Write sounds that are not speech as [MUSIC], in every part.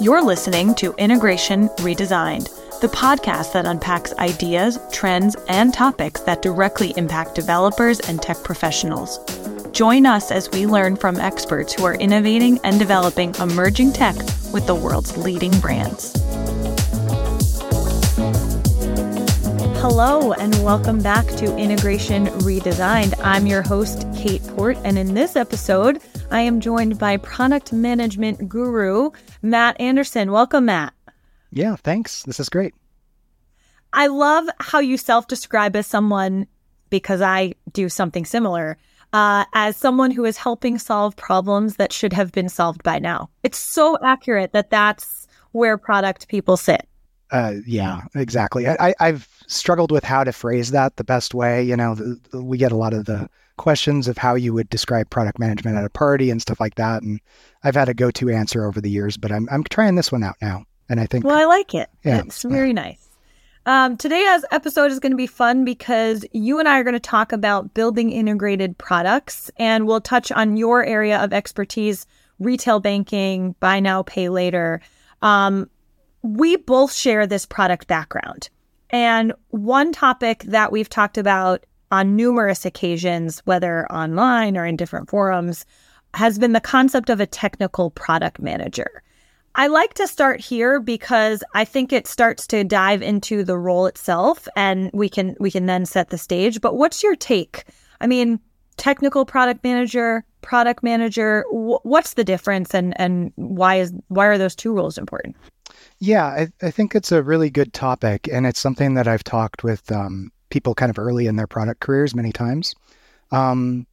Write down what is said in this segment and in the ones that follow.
You're listening to Integration Redesigned, the podcast that unpacks ideas, trends, and topics that directly impact developers and tech professionals. Join us as we learn from experts who are innovating and developing emerging tech with the world's leading brands. Hello, and welcome back to Integration Redesigned. I'm your host, Cait Porte, and in this episode, I am joined by product management guru, Matt Anderson. Welcome, Matt. Yeah, thanks. This is great. I love how you self describe as someone, because I do something similar, uh, as someone who is helping solve problems that should have been solved by now. It's so accurate that that's where product people sit. Uh, yeah, exactly. I, have struggled with how to phrase that the best way. You know, the, the, we get a lot of the questions of how you would describe product management at a party and stuff like that, and I've had a go-to answer over the years, but I'm I'm trying this one out now, and I think. Well, I like it. Yeah, it's very yeah. nice. Um, today's episode is going to be fun because you and I are going to talk about building integrated products, and we'll touch on your area of expertise: retail banking, buy now, pay later. Um, we both share this product background. And one topic that we've talked about on numerous occasions, whether online or in different forums, has been the concept of a technical product manager. I like to start here because I think it starts to dive into the role itself and we can we can then set the stage. But what's your take? I mean, technical product manager, product manager, what's the difference and and why is why are those two roles important? Yeah, I, I think it's a really good topic, and it's something that I've talked with um, people kind of early in their product careers many times. Um,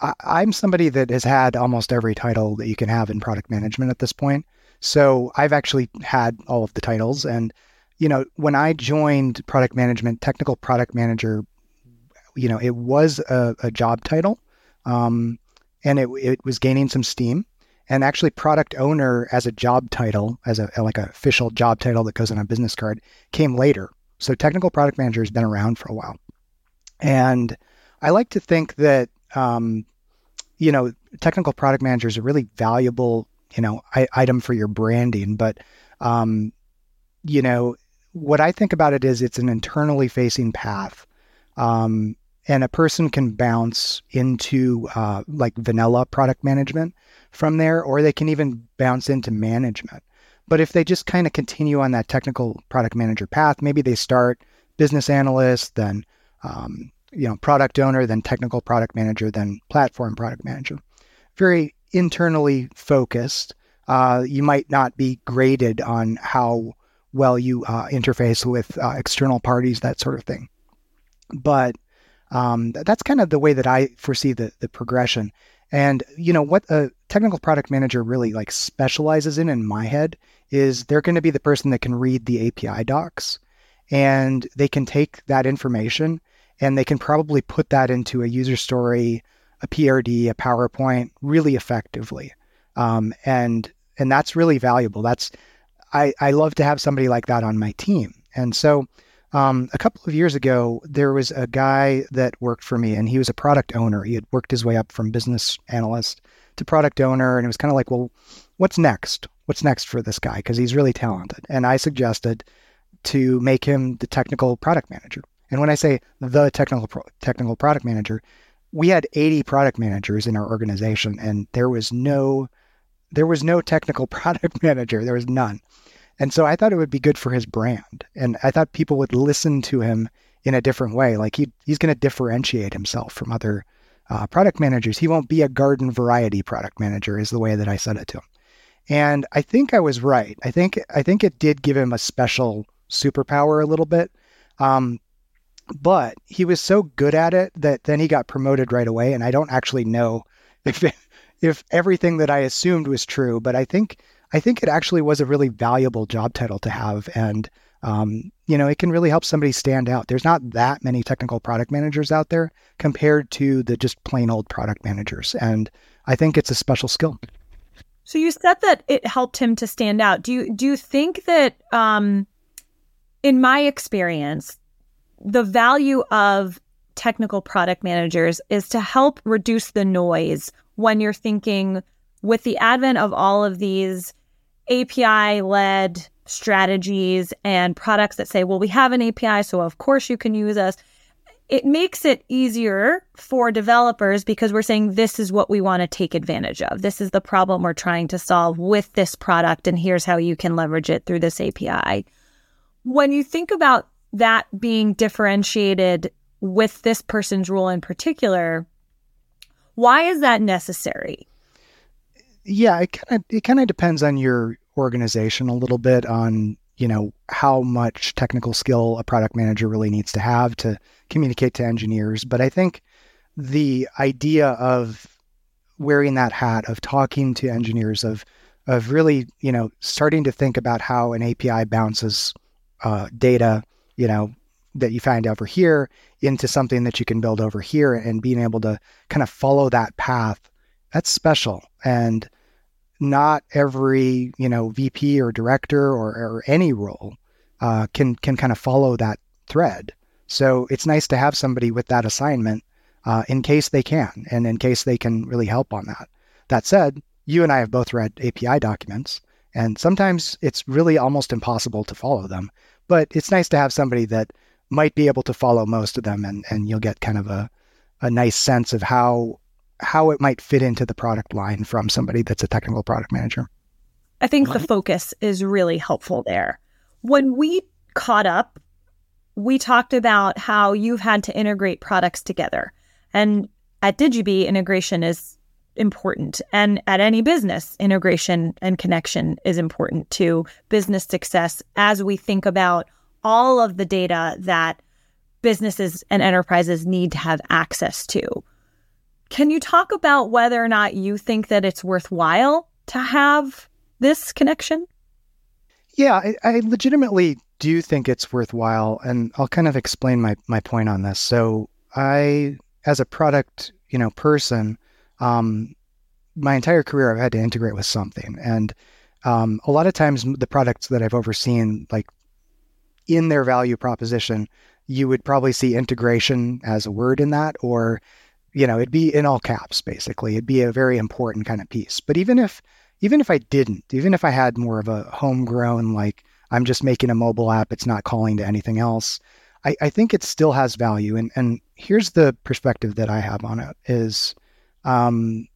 I, am somebody that has had almost every title that you can have in product management at this point. So I've actually had all of the titles. And, you know, when I joined product management, technical product manager, you know, it was a, a job title um, and it, it was gaining some steam and actually product owner as a job title as a like an official job title that goes on a business card came later. So technical product manager has been around for a while. And i like to think that um, you know technical product manager is a really valuable you know I- item for your branding. But um, you know what i think about it is it's an internally facing path. Um, and a person can bounce into uh, like vanilla product management from there, or they can even bounce into management. But if they just kind of continue on that technical product manager path, maybe they start business analyst, then um, you know product owner, then technical product manager, then platform product manager. Very internally focused. Uh, you might not be graded on how well you uh, interface with uh, external parties, that sort of thing. But um, that's kind of the way that I foresee the the progression. And you know what a technical product manager really like specializes in in my head is they're going to be the person that can read the API docs and they can take that information and they can probably put that into a user story, a PRD, a PowerPoint really effectively. Um, and and that's really valuable. That's I, I love to have somebody like that on my team. And so um, a couple of years ago, there was a guy that worked for me, and he was a product owner. He had worked his way up from business analyst to product owner, and it was kind of like, well, what's next? What's next for this guy? Because he's really talented. And I suggested to make him the technical product manager. And when I say the technical pro- technical product manager, we had 80 product managers in our organization, and there was no there was no technical [LAUGHS] product manager. There was none. And so I thought it would be good for his brand. And I thought people would listen to him in a different way. Like he, he's going to differentiate himself from other uh, product managers. He won't be a garden variety product manager, is the way that I said it to him. And I think I was right. I think I think it did give him a special superpower a little bit. Um, but he was so good at it that then he got promoted right away. And I don't actually know [LAUGHS] if if everything that I assumed was true, but I think I think it actually was a really valuable job title to have. And, um, you know, it can really help somebody stand out. There's not that many technical product managers out there compared to the just plain old product managers. And I think it's a special skill. So you said that it helped him to stand out. Do you do you think that um, in my experience, the value of technical product managers is to help reduce the noise when you're thinking with the advent of all of these API led strategies and products that say, well, we have an API, so of course you can use us. It makes it easier for developers because we're saying this is what we want to take advantage of. This is the problem we're trying to solve with this product, and here's how you can leverage it through this API. When you think about that being differentiated with this person's role in particular, why is that necessary? Yeah, it kind of it kind of depends on your organization a little bit on you know how much technical skill a product manager really needs to have to communicate to engineers. But I think the idea of wearing that hat of talking to engineers of of really you know starting to think about how an API bounces uh, data you know that you find over here into something that you can build over here and being able to kind of follow that path that's special and not every you know VP or director or, or any role uh, can can kind of follow that thread. So it's nice to have somebody with that assignment uh, in case they can, and in case they can really help on that. That said, you and I have both read API documents, and sometimes it's really almost impossible to follow them. But it's nice to have somebody that might be able to follow most of them, and and you'll get kind of a a nice sense of how how it might fit into the product line from somebody that's a technical product manager. I think the focus is really helpful there. When we caught up, we talked about how you've had to integrate products together. And at Digibee, integration is important. And at any business, integration and connection is important to business success as we think about all of the data that businesses and enterprises need to have access to. Can you talk about whether or not you think that it's worthwhile to have this connection? Yeah, I, I legitimately do think it's worthwhile, and I'll kind of explain my my point on this. So, I, as a product, you know, person, um, my entire career I've had to integrate with something, and um, a lot of times the products that I've overseen, like in their value proposition, you would probably see integration as a word in that, or you know, it'd be in all caps basically. It'd be a very important kind of piece. But even if even if I didn't, even if I had more of a homegrown like I'm just making a mobile app, it's not calling to anything else. I, I think it still has value. And and here's the perspective that I have on it is um,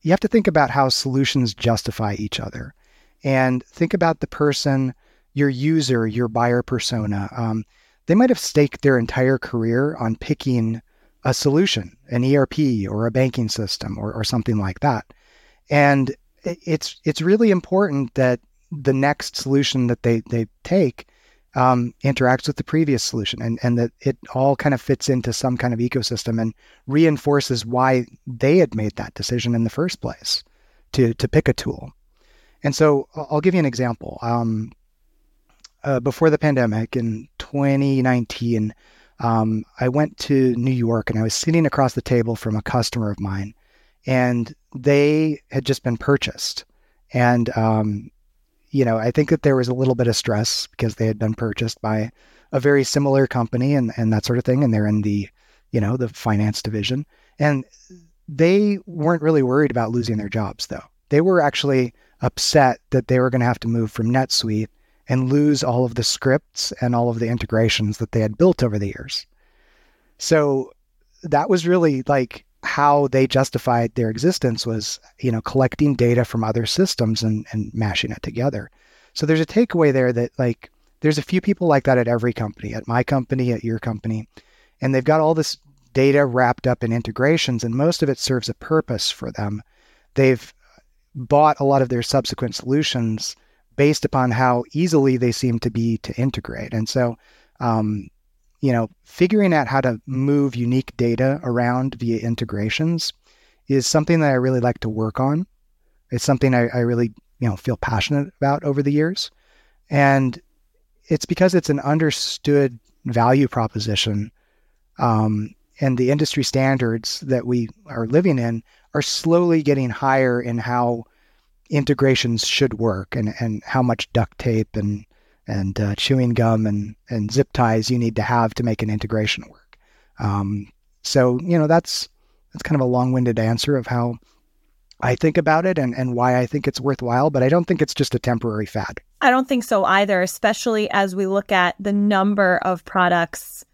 you have to think about how solutions justify each other. And think about the person, your user, your buyer persona. Um, they might have staked their entire career on picking a solution, an ERP or a banking system or, or something like that. And it's it's really important that the next solution that they they take um, interacts with the previous solution and, and that it all kind of fits into some kind of ecosystem and reinforces why they had made that decision in the first place to to pick a tool. And so I'll give you an example. Um, uh, before the pandemic in 2019, um, I went to New York and I was sitting across the table from a customer of mine, and they had just been purchased. And, um, you know, I think that there was a little bit of stress because they had been purchased by a very similar company and, and that sort of thing. And they're in the, you know, the finance division. And they weren't really worried about losing their jobs, though. They were actually upset that they were going to have to move from NetSuite and lose all of the scripts and all of the integrations that they had built over the years. So that was really like how they justified their existence was, you know, collecting data from other systems and, and mashing it together. So there's a takeaway there that like there's a few people like that at every company, at my company, at your company, and they've got all this data wrapped up in integrations, and most of it serves a purpose for them. They've bought a lot of their subsequent solutions based upon how easily they seem to be to integrate. And so, um, you know, figuring out how to move unique data around via integrations is something that I really like to work on. It's something I, I really, you know, feel passionate about over the years. And it's because it's an understood value proposition. Um, and the industry standards that we are living in are slowly getting higher in how integrations should work and, and how much duct tape and and uh, chewing gum and, and zip ties you need to have to make an integration work. Um, so you know that's that's kind of a long-winded answer of how I think about it and, and why I think it's worthwhile, but I don't think it's just a temporary fad. I don't think so either, especially as we look at the number of products,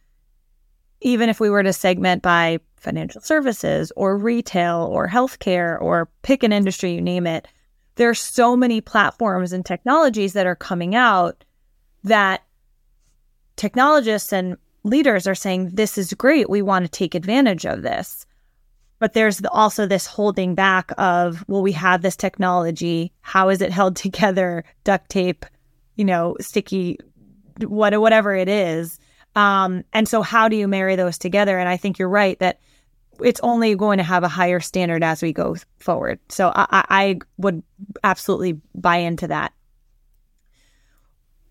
even if we were to segment by financial services or retail or healthcare or pick an industry, you name it. There's so many platforms and technologies that are coming out that technologists and leaders are saying, this is great. We want to take advantage of this. But there's also this holding back of, well, we have this technology. How is it held [LAUGHS] together? Duct tape, you know, sticky, what, whatever it is. Um, and so, how do you marry those together? And I think you're right that it's only going to have a higher standard as we go forward. So, I, I would absolutely buy into that.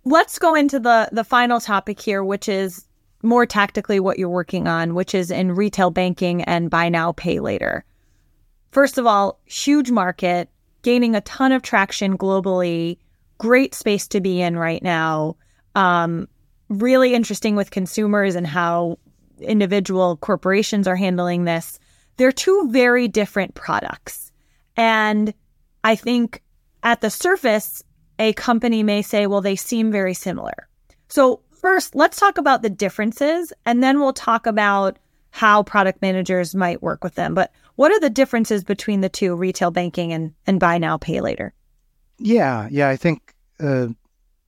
Let's go into the the final topic here, which is more tactically what you're working on, which is in retail banking and buy now, pay later. First of all, huge market, gaining a ton of traction globally, great space to be in right now. Um, really interesting with consumers and how individual corporations are handling this. They're two very different products. And I think at the surface, a company may say, well, they seem very similar. So First, let's talk about the differences and then we'll talk about how product managers might work with them. But what are the differences between the two, retail banking and, and buy now, pay later? Yeah, yeah, I think uh,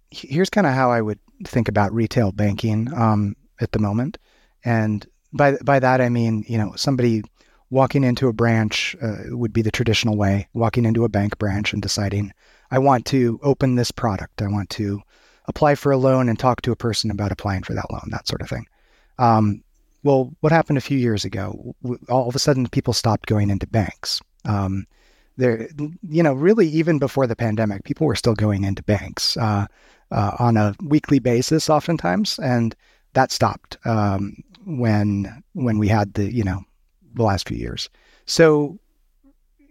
here's kind of how I would think about retail banking um, at the moment. And by by that I mean, you know, somebody walking into a branch uh, would be the traditional way, walking into a bank branch and deciding, I want to open this product. I want to apply for a loan and talk to a person about applying for that loan, that sort of thing. Um, well, what happened a few years ago? All of a sudden, people stopped going into banks. Um, there, you know, really, even before the pandemic, people were still going into banks uh, uh, on a weekly basis, oftentimes, and that stopped um, when when we had the, you know, the last few years. So,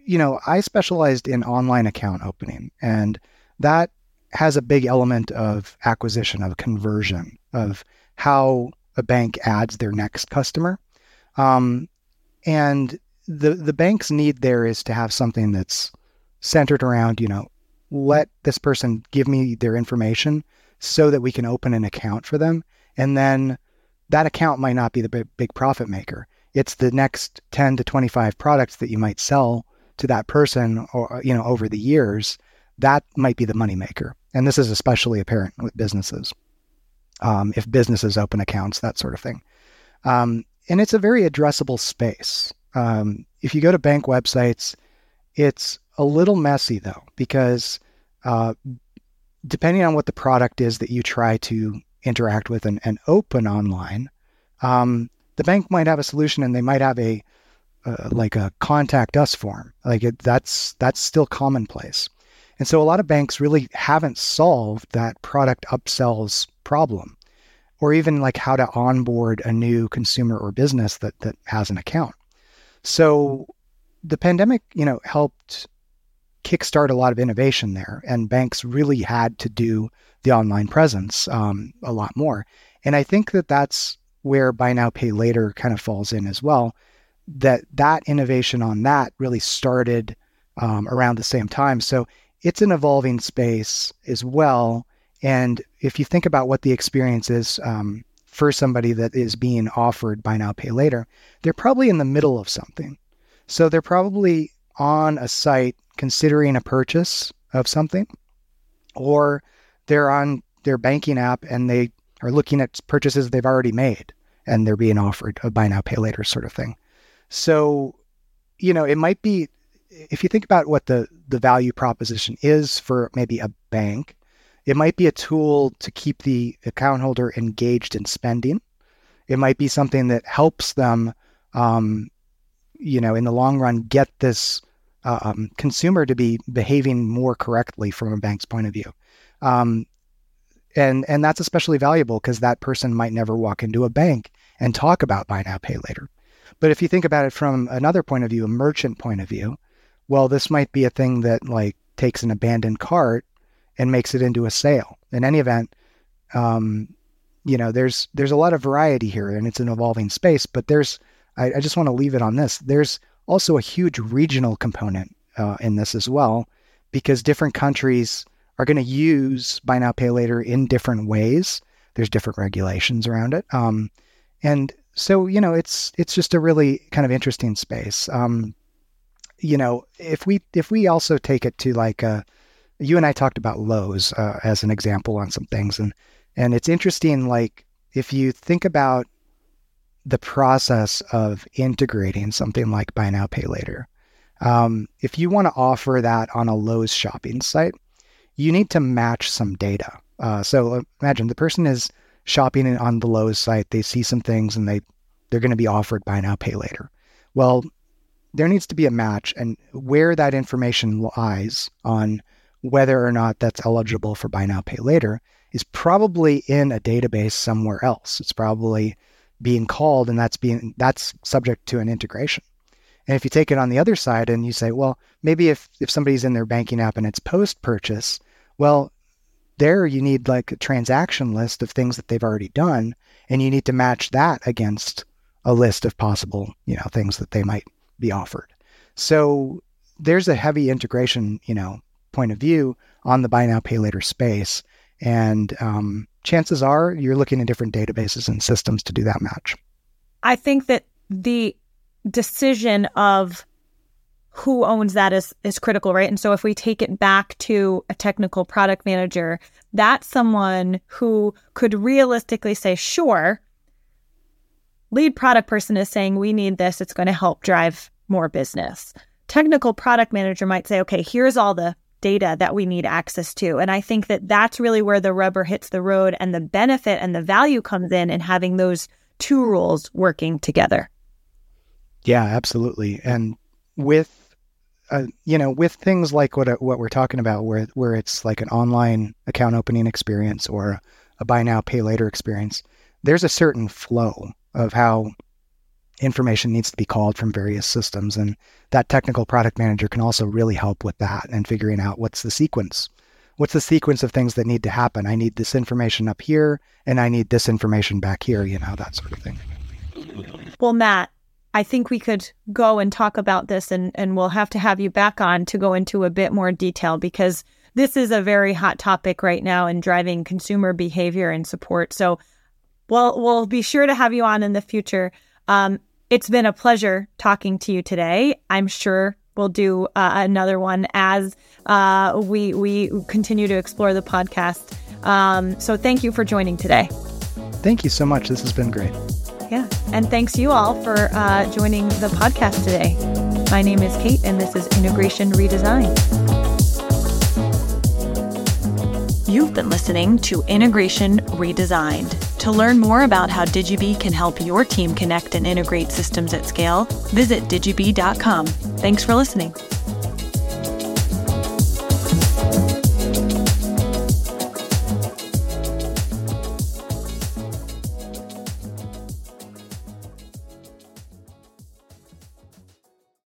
you know, I specialized in online account opening, and that has a big element of acquisition, of conversion, of how a bank adds their next customer. Um, and the the bank's need there is to have something that's centered around, you know, let this person give me their information so that we can open an account for them. And then that account might not be the big, profit maker. It's the next 10 to 25 products that you might sell to that person or, you know, over the years. That might be the moneymaker. And this is especially apparent with businesses. Um, if businesses open accounts, that sort of thing. Um, and it's a very addressable space. Um, if you go to bank websites, it's a little messy though, because uh, depending on what the product is that you try to interact with and, and open online, um, the bank might have a solution and they might have a uh, like a contact us form. Like it, that's that's still commonplace. And so a lot of banks really haven't solved that product upsells problem or even like how to onboard a new consumer or business that that has an account. So the pandemic, you know, helped kickstart a lot of innovation there, and banks really had to do the online presence um, a lot more. And I think that that's where buy now pay later kind of falls in as well. That that innovation on that really started um, around the same time. So it's an evolving space as well. And if you think about what the experience is um, for somebody that is being offered buy now, pay later, they're probably in the middle of something. So they're probably on a site considering a purchase of something, or they're on their banking app and they are looking at purchases they've already made and they're being offered a buy now, pay later sort of thing. So, you know, it might be if you think about what the, the value proposition is for maybe a bank, it might be a tool to keep the account holder engaged in spending. It might be something that helps them, um, you know, in the long run, get this um, consumer to be behaving more correctly from a bank's point of view. Um, and and that's especially valuable because that person might never walk into a bank and talk about buy now pay later. But if you think about it from another point of view, a merchant point of view, well, this might be a thing that like takes an abandoned cart and makes it into a sale. In any event, um, you know, there's there's a lot of variety here, and it's an evolving space. But there's, I, I just want to leave it on this. There's also a huge regional component uh, in this as well, because different countries are going to use buy now pay later in different ways. There's different regulations around it, um, and so you know it's it's just a really kind of interesting space. Um, you know, if we if we also take it to like a, uh, you and I talked about Lowe's uh, as an example on some things, and and it's interesting. Like if you think about the process of integrating something like buy now pay later, um, if you want to offer that on a Lowe's shopping site, you need to match some data. Uh, so imagine the person is shopping on the Lowe's site, they see some things and they they're going to be offered buy now pay later. Well, there needs to be a match and where that information lies on whether or not that's eligible for buy now pay later is probably in a database somewhere else. It's probably being called and that's being that's subject to an integration. And if you take it on the other side and you say, well, maybe if if somebody's in their banking app and it's post purchase, well, there you need like a transaction list of things that they've already done and you need to match that against a list of possible, you know, things that they might be offered. So there's a heavy integration, you know, point of view on the buy now pay later space and um, chances are you're looking at different databases and systems to do that match. I think that the decision of who owns that is is critical, right? And so if we take it back to a technical product manager, that's someone who could realistically say, sure, lead product person is saying we need this, it's going to help drive more business. Technical product manager might say, okay, here's all the data that we need access to. And I think that that's really where the rubber hits the road and the benefit and the value comes in in having those two roles working together. Yeah, absolutely. And with uh, you know, with things like what what we're talking about, where where it's like an online account opening experience or a buy now pay later experience, there's a certain flow of how information needs to be called from various systems. And that technical product manager can also really help with that and figuring out what's the sequence. What's the sequence of things that need to happen? I need this information up here and I need this information back here, you know, that sort of thing. Well, Matt, I think we could go and talk about this and, and we'll have to have you back on to go into a bit more detail because this is a very hot topic right now in driving consumer behavior and support. So we'll, we'll be sure to have you on in the future. Um, it's been a pleasure talking to you today. I'm sure we'll do uh, another one as uh, we we continue to explore the podcast. Um, so thank you for joining today. Thank you so much. This has been great. Yeah, and thanks you all for uh, joining the podcast today. My name is Cait, and this is Integration Redesign. You've been listening to Integration Redesigned. To learn more about how Digibee can help your team connect and integrate systems at scale, visit digibee.com. Thanks for listening.